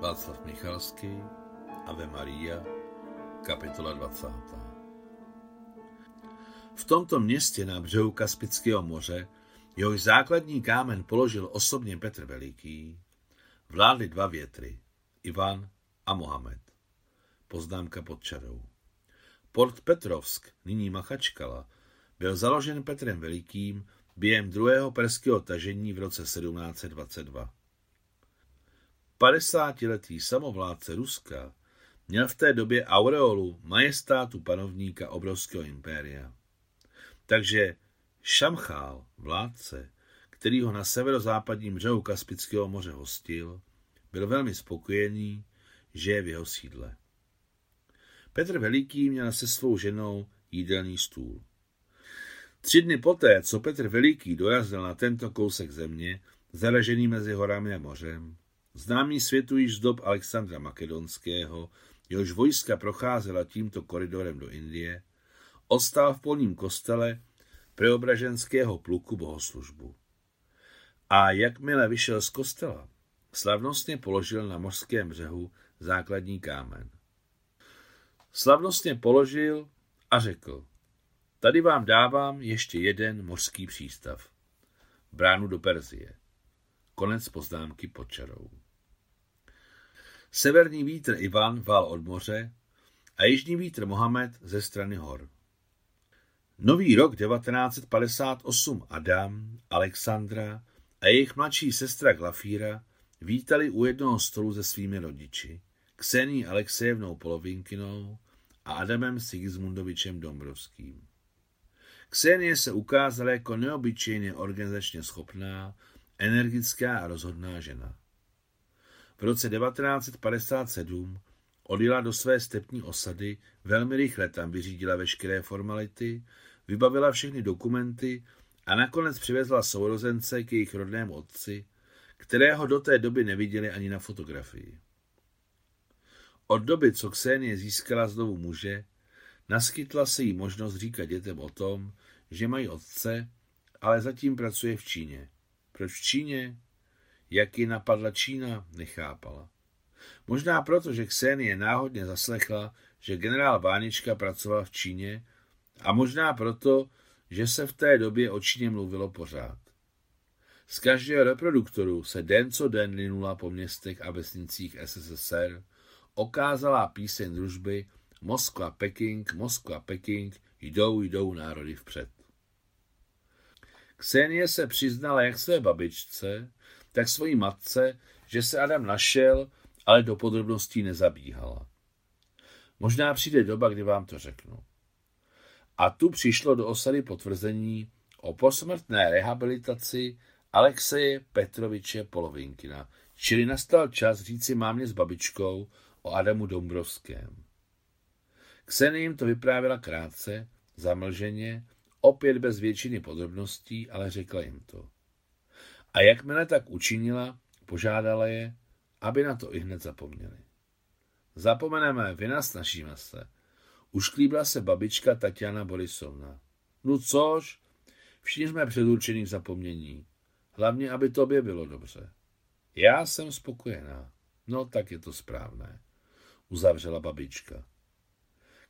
Václav Michalský, Ave Maria, kapitola 20. V tomto městě na břehu Kaspického moře, jehož základní kámen položil osobně Petr Veliký, vládly dva větry, Ivan a Mohamed. Poznámka pod čarou. Port Petrovsk, nyní Machačkala, byl založen Petrem Velikým během druhého perského tažení v roce 1722. 50-letý samovládce Ruska měl v té době aureolu majestátu panovníka obrovského impéria. Takže Šamchál, vládce, který ho na severozápadním břehu Kaspického moře hostil, byl velmi spokojený, že je v jeho sídle. Petr Veliký měl se svou ženou jídelný stůl. Tři dny poté, co Petr Veliký dorazil na tento kousek země, zaležený mezi horami a mořem, známý světu již z dob Alexandra Makedonského, jehož vojska procházela tímto koridorem do Indie, ostal v polním kostele preobraženského pluku bohoslužbu. A jakmile vyšel z kostela, slavnostně položil na mořském břehu základní kámen. Slavnostně položil a řekl, tady vám dávám ještě jeden mořský přístav, bránu do Perzie. Konec poznámky pod čarou. Severní vítr Ivan vál od moře a jižní vítr Mohamed ze strany hor. Nový rok 1958 Adam, Alexandra a jejich mladší sestra Glafíra vítali u jednoho stolu se svými rodiči, Ksení Alexejevnou Polovinkinou a Adamem Sigismundovičem Dombrovským. Ksenie se ukázala jako neobyčejně organizačně schopná, energická a rozhodná žena. V roce 1957 odjela do své stepní osady, velmi rychle tam vyřídila veškeré formality, vybavila všechny dokumenty a nakonec přivezla sourozence k jejich rodnému otci, kterého do té doby neviděli ani na fotografii. Od doby, co Ksenie získala znovu muže, naskytla se jí možnost říkat dětem o tom, že mají otce, ale zatím pracuje v Číně. Proč v Číně? Jak ji napadla Čína, nechápala. Možná proto, že Ksenie náhodně zaslechla, že generál Vánička pracoval v Číně a možná proto, že se v té době o Číně mluvilo pořád. Z každého reproduktoru se den co den linula po městech a vesnicích SSSR okázala píseň družby Moskva, Peking, Moskva, Peking, jdou, jdou národy vpřed. Ksenie se přiznala jak své babičce, tak svojí matce, že se Adam našel, ale do podrobností nezabíhala. Možná přijde doba, kdy vám to řeknu. A tu přišlo do osady potvrzení o posmrtné rehabilitaci Alexeje Petroviče Polovinkina, čili nastal čas říci mámě s babičkou o Adamu Dombrovském. Ksenie jim to vyprávěla krátce, zamlženě, opět bez většiny podrobností, ale řekla jim to. A jakmile tak učinila, požádala je, aby na to i hned zapomněli. Zapomeneme, vynasnažíme se. Ušklíbla se babička Tatiana Borisovna. No což, všichni jsme předurčení k zapomnění. Hlavně, aby tobě bylo dobře. Já jsem spokojená. No, tak je to správné, uzavřela babička.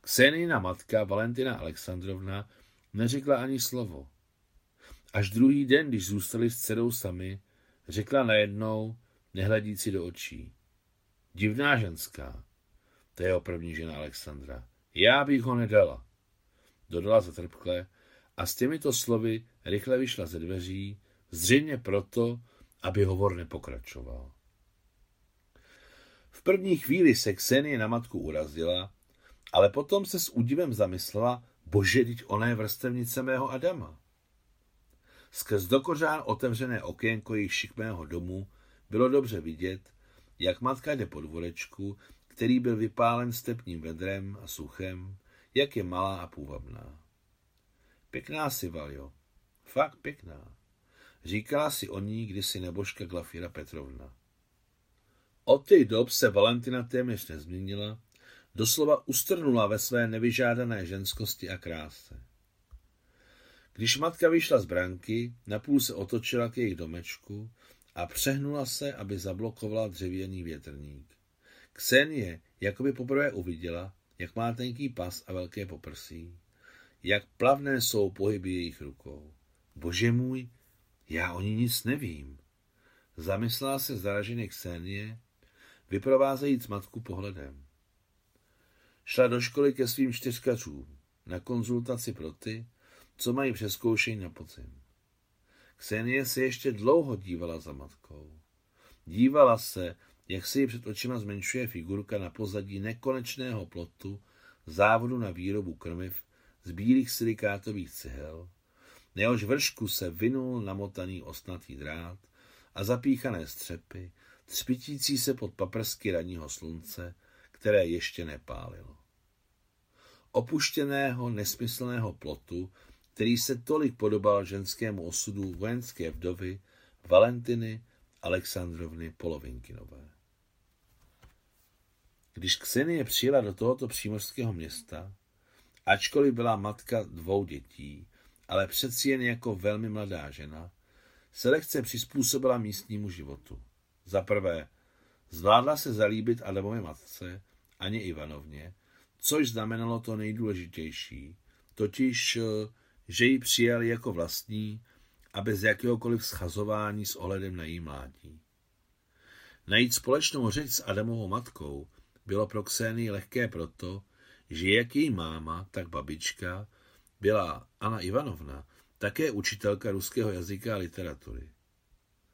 Ksenina matka Valentina Alexandrovna neřekla ani slovo. Až druhý den, když zůstali s dcerou sami, řekla najednou, nehledící do očí. Divná ženská. To je první žena Alexandra. Já bych ho nedala. Dodala zatrpkle a s těmito slovy rychle vyšla ze dveří, zřejmě proto, aby hovor nepokračoval. V první chvíli se Ksenie na matku urazila, ale potom se s údivem zamyslela, bože, teď ona je vrstevnice mého Adama. Skrz dokořán otevřené okénko jejich šikmého domu bylo dobře vidět, jak matka jde po dvorečku, který byl vypálen stepním vedrem a suchem, jak je malá a půvabná. Pěkná si, Valjo, fakt pěkná. Říkala si o ní kdysi nebožka Glafira Petrovna. Od těch dob se Valentina téměř nezměnila, doslova ustrnula ve své nevyžádané ženskosti a kráse. Když matka vyšla z branky, napůl se otočila k jejich domečku a přehnula se, aby zablokovala dřevěný větrník. Ksenie jakoby poprvé uviděla, jak má tenký pas a velké poprsí, jak plavné jsou pohyby jejich rukou. Bože můj, já o ní nic nevím. Zamyslela se zaraženě Ksenie, vyprovázejíc matku pohledem. Šla do školy ke svým čtyřkačům, na konzultaci pro ty, co mají přeskoušení na podzim. Ksenie se ještě dlouho dívala za matkou. Dívala se, jak se jí před očima zmenšuje figurka na pozadí nekonečného plotu závodu na výrobu krmiv z bílých silikátových cihel, na jehož vršku se vynul namotaný osnatý drát a zapíchané střepy, třpitící se pod paprsky ranního slunce, které ještě nepálilo. Opuštěného, nesmyslného plotu, který se tolik podobal ženskému osudu vojenské vdovy Valentiny Alexandrovny Polovinkinové. Když Ksenie přijela do tohoto přímořského města, ačkoliv byla matka dvou dětí, ale přeci jen jako velmi mladá žena, se lehce přizpůsobila místnímu životu. Za prvé, zvládla se zalíbit Adamově matce, Aně Ivanovně, což znamenalo to nejdůležitější, totiž, že ji přijali jako vlastní a bez jakéhokoliv schazování s ohledem na její mládí. Najít společnou řeč s Adamovou matkou bylo pro Ksένii lehké proto, že jak její máma, tak babička byla Anna Ivanovna, také učitelka ruského jazyka a literatury.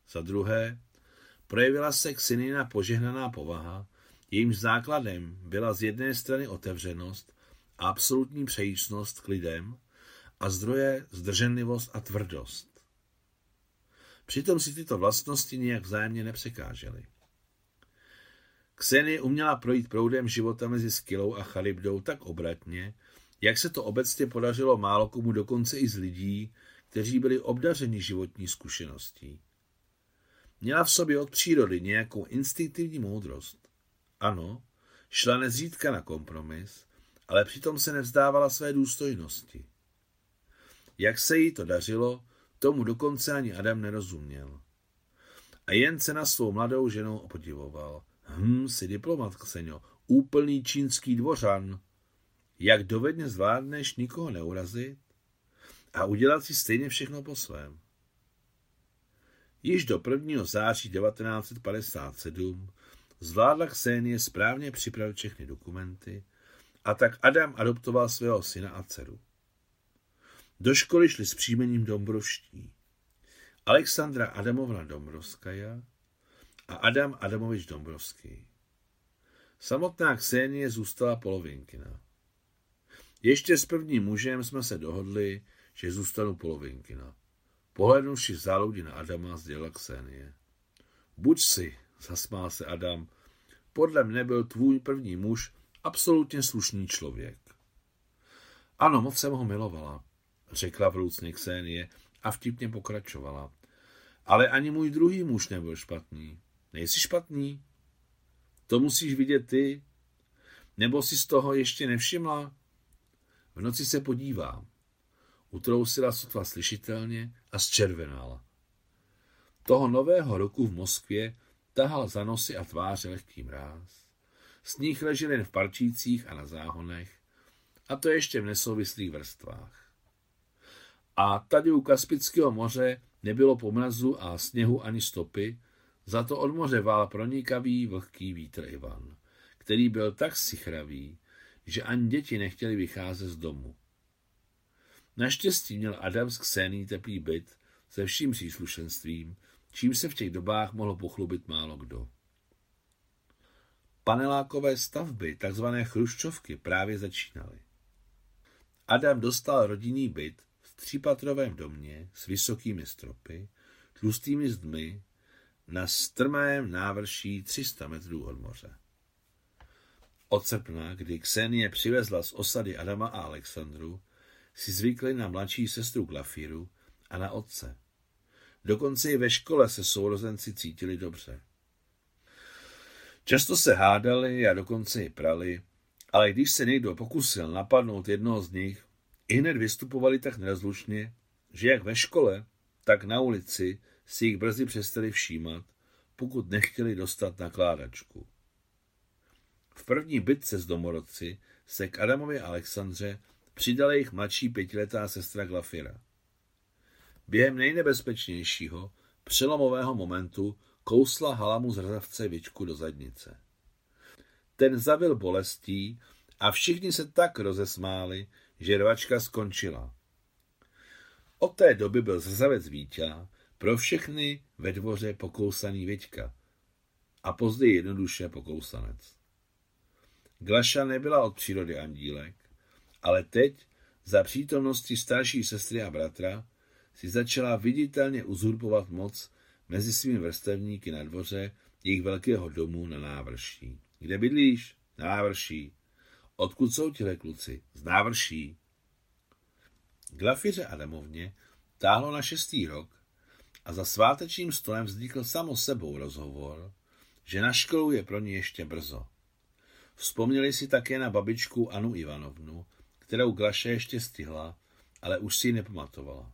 Za druhé, projevila se Ksenina požehnaná povaha, jejímž základem byla z jedné strany otevřenost a absolutní přejícnost k lidem a zdroje zdrženlivost a tvrdost. Přitom si tyto vlastnosti nějak vzájemně nepřekážely. Kseny uměla projít proudem života mezi Skylou a Charybdou tak obratně, jak se to obecně podařilo málo komu dokonce i z lidí, kteří byli obdařeni životní zkušeností. Měla v sobě od přírody nějakou instinktivní moudrost. Ano, šla nezřídka na kompromis, ale přitom se nevzdávala své důstojnosti. Jak se jí to dařilo, tomu dokonce ani Adam nerozuměl. A jen se na svou mladou ženou opodivoval. Hm, si diplomat, Kseňo, úplný čínský dvořan. Jak dovedně zvládneš nikoho neurazit a udělat si stejně všechno po svém. Již do 1. září 1957 zvládla Ksenie správně připravit všechny dokumenty a tak Adam adoptoval svého syna a dceru. Do školy šli s příjmením Dombrovští. Alexandra Adamovna Dombrovskaja a Adam Adamovič Dombrovský. Samotná Ksenie zůstala polovinkina. Ještě s prvním mužem jsme se dohodli, že zůstanu polovinkina. Pohlednuvši záludi na Adama, sdělila Ksenie. Buď si, zasmál se Adam, podle mne byl tvůj první muž absolutně slušný člověk. Ano, moc jsem ho milovala, řekla vroucně Ksenie a vtipně pokračovala. Ale ani můj druhý muž nebyl špatný. Nejsi špatný? To musíš vidět ty. Nebo si z toho ještě nevšimla? V noci se podívám. Utrousila sotva slyšitelně a zčervenala. Toho nového roku v Moskvě tahal za nosy a tváře lehký mráz. Sníh ležel jen v parčících a na záhonech, a to ještě v nesouvislých vrstvách. A tady u Kaspického moře nebylo po mrazu a sněhu ani stopy, za to od moře vál pronikavý vlhký vítr Ivan, který byl tak sichravý, že ani děti nechtěli vycházet z domu. Naštěstí měl Adam z Ksení teplý byt se vším příslušenstvím, čím se v těch dobách mohl pochlubit málo kdo. Panelákové stavby, takzvané chruščovky, právě začínaly. Adam dostal rodinný byt třípatrovém domě s vysokými stropy, tlustými zdmi, na strmém návrší 300 metrů od moře. Od srpna, kdy Ksenie přivezla z osady Adama a Alexandru, si zvykli na mladší sestru Glafíru a na otce. Dokonce i ve škole se sourozenci cítili dobře. Často se hádali a dokonce i prali, ale když se někdo pokusil napadnout jednoho z nich, i hned vystupovali tak nerozlučně, že jak ve škole, tak na ulici si jich brzy přestali všímat, pokud nechtěli dostat nakládačku. V první bitce s domorodci se k Adamovi Alexandře přidala jejich mladší pětiletá sestra Glafira. Během nejnebezpečnějšího, přelomového momentu kousla halamu zrzavce vičku do zadnice. Ten zavil bolestí a všichni se tak rozesmáli, že rvačka skončila. Od té doby byl zrzavec vítě pro všechny ve dvoře pokousaný Viťka a později jednoduše pokousanec. Glaša nebyla od přírody andílek, ale teď, za přítomnosti starší sestry a bratra, si začala viditelně uzurpovat moc mezi svými vrstevníky na dvoře jejich velkého domu na návrší. Kde bydlíš? Na návrší. Odkud jsou tihle kluci? Z návrší. Glafiře Adamovně táhlo na šestý rok a za svátečním stolem vznikl samo sebou rozhovor, že na školu je pro ně ještě brzo. Vzpomněli si také na babičku Anu Ivanovnu, kterou Glaše ještě stihla, ale už si ji nepamatovala.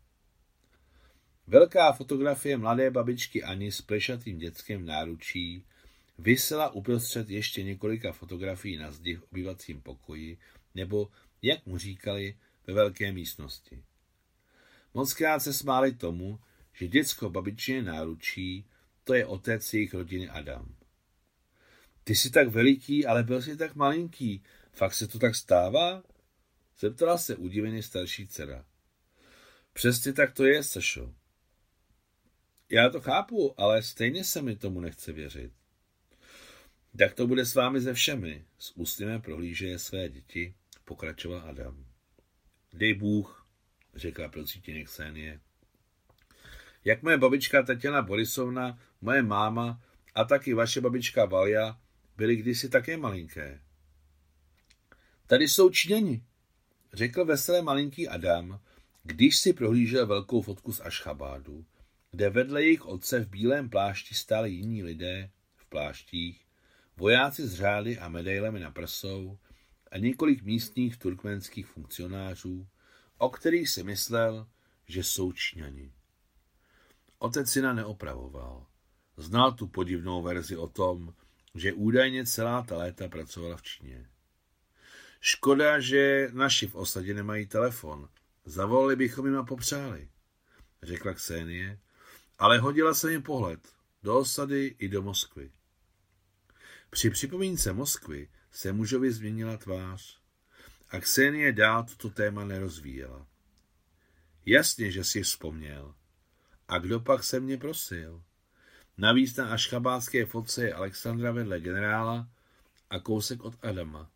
Velká fotografie mladé babičky Ani s plešatým dětskem náručí vysela uprostřed ještě několika fotografií na zdi v obyvacím pokoji, nebo, jak mu říkali, ve velké místnosti. Mockrát se smáli tomu, že děcko babičině náručí, to je otec jejich rodiny Adam. Ty jsi tak veliký, ale byl jsi tak malinký. Fakt se to tak stává? Zeptala se udiveně starší dcera. Přesně tak to je, Sašo. Já to chápu, ale stejně se mi tomu nechce věřit. Tak to bude s vámi ze všemi, s úsměvem prohlížeje své děti, pokračoval Adam. Dej Bůh, řekla procítěně Ksenie. Jak moje babička Tatiana Borisovna, moje máma a taky vaše babička Valja byly kdysi také malinké. Tady jsou Číňani, řekl veselé malinký Adam, když si prohlížel velkou fotku z Ašchabádu, kde vedle jejich otce v bílém plášti stáli jiní lidé v pláštích, vojáci s řády a medailemi na prsou a několik místních turkmenských funkcionářů, o kterých si myslel, že jsou Číňani. Otec syna neopravoval. Znal tu podivnou verzi o tom, že údajně celá ta léta pracovala v Číně. Škoda, že naši v osadě nemají telefon. Zavolali bychom jim a popřáli, řekla Ksenie, ale hodila se jim pohled do osady i do Moskvy. Při připomínce Moskvy se mužovi změnila tvář a Ksenie dál toto téma nerozvíjela. Jasně, že si vzpomněl. A kdo pak se mě prosil? Navíc na ašchabácké fotce je Alexandra vedle generála a kousek od Adama.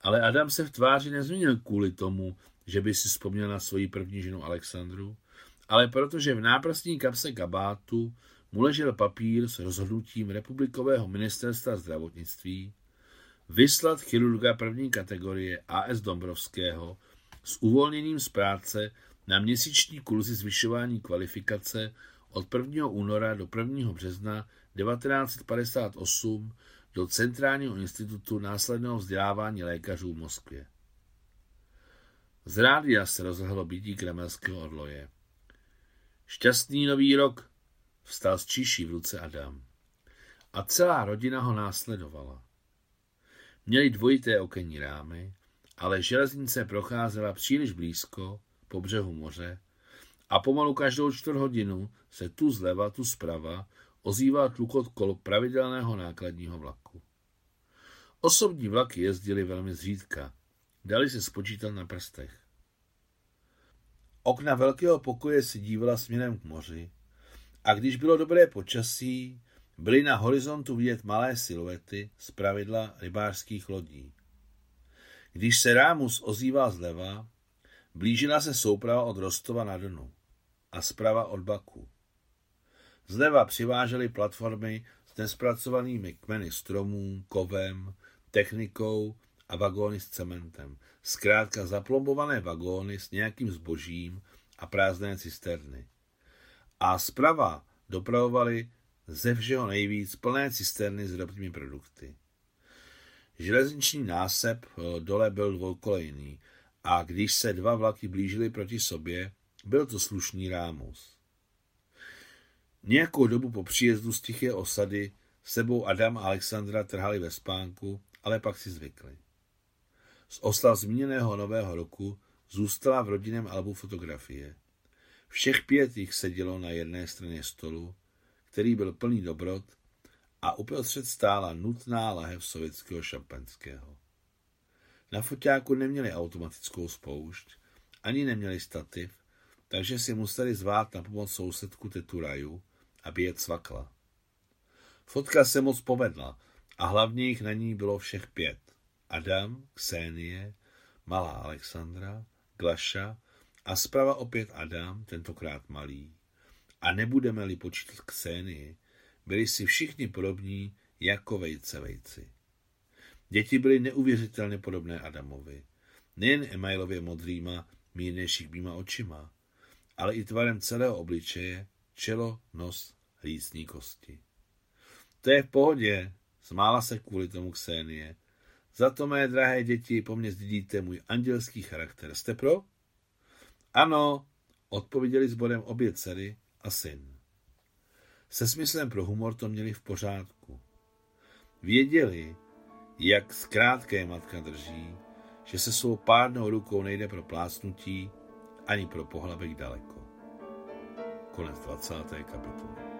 Ale Adam se v tváři nezměnil kvůli tomu, že by si vzpomněl na svoji první ženu Alexandru, ale protože v náprstní kapse kabátu mu ležel papír s rozhodnutím republikového ministerstva zdravotnictví vyslat chirurga první kategorie A.S. Dombrovského s uvolněním z práce na měsíční kurzy zvyšování kvalifikace od 1. února do 1. března 1958 do Centrálního institutu následného vzdělávání lékařů v Moskvě. Z rádia se rozhlo bytí kremelského odloje. Šťastný nový rok, vstal z číší v ruce Adam. A celá rodina ho následovala. Měli dvojité okenní rámy, ale železnice procházela příliš blízko, po břehu moře, a pomalu každou čtvrt hodinu se tu zleva, tu zprava ozýval tlukot kol pravidelného nákladního vlaku. Osobní vlaky jezdily velmi zřídka, dali se spočítat na prstech. Okna velkého pokoje se dívala směrem k moři a když bylo dobré počasí, byly na horizontu vidět malé siluety z pravidla rybářských lodí. Když se Rámus ozýval zleva, blížila se souprava od Rostova na Dnu a zprava od Baku. Zleva přivážely platformy s nespracovanými kmeny stromů, kovem, technikou a vagóny s cementem. Zkrátka zaplombované vagóny s nějakým zbožím a prázdné cisterny. A zprava dopravovali ze všeho nejvíc plné cisterny s ropnými produkty. Železniční násep eh, dole byl dvoukolejný a když se dva vlaky blížily proti sobě, byl to slušný rámus. Nějakou dobu po příjezdu z tiché osady sebou Adam a Alexandra trhali ve spánku, ale pak si zvykli. Z oslav zmíněného nového roku zůstala v rodinném albu fotografie. Všech pět jich sedělo na jedné straně stolu, který byl plný dobrot a uprostřed stála nutná lahev sovětského šampanského. Na foťáku neměli automatickou spoušť, ani neměli stativ, takže si museli zvát na pomoc sousedku tetu Raju, aby je cvakla. Fotka se moc povedla a hlavně jich na ní bylo všech pět. Adam, Ksenie, malá Alexandra, Glaša a zprava opět Adam, tentokrát malý. A nebudeme-li počítat Ksenie, byli si všichni podobní jako vejce vejci. Děti byly neuvěřitelně podobné Adamovi. Nejen emailově modrýma, mírnějšíma očima, ale i tvarem celého obličeje, čelo, nos, lícní kosti. To je v pohodě, smála se kvůli tomu Ksenie. Za to, mé drahé děti, po mně zdídíte můj andělský charakter. Jste pro? Ano, odpověděli s bodem obě dcery a syn. Se smyslem pro humor to měli v pořádku. Věděli, jak zkrátké matka drží, že se svou pádnou rukou nejde pro plásnutí ani pro pohlavek daleko. Konec 20. kapitoly.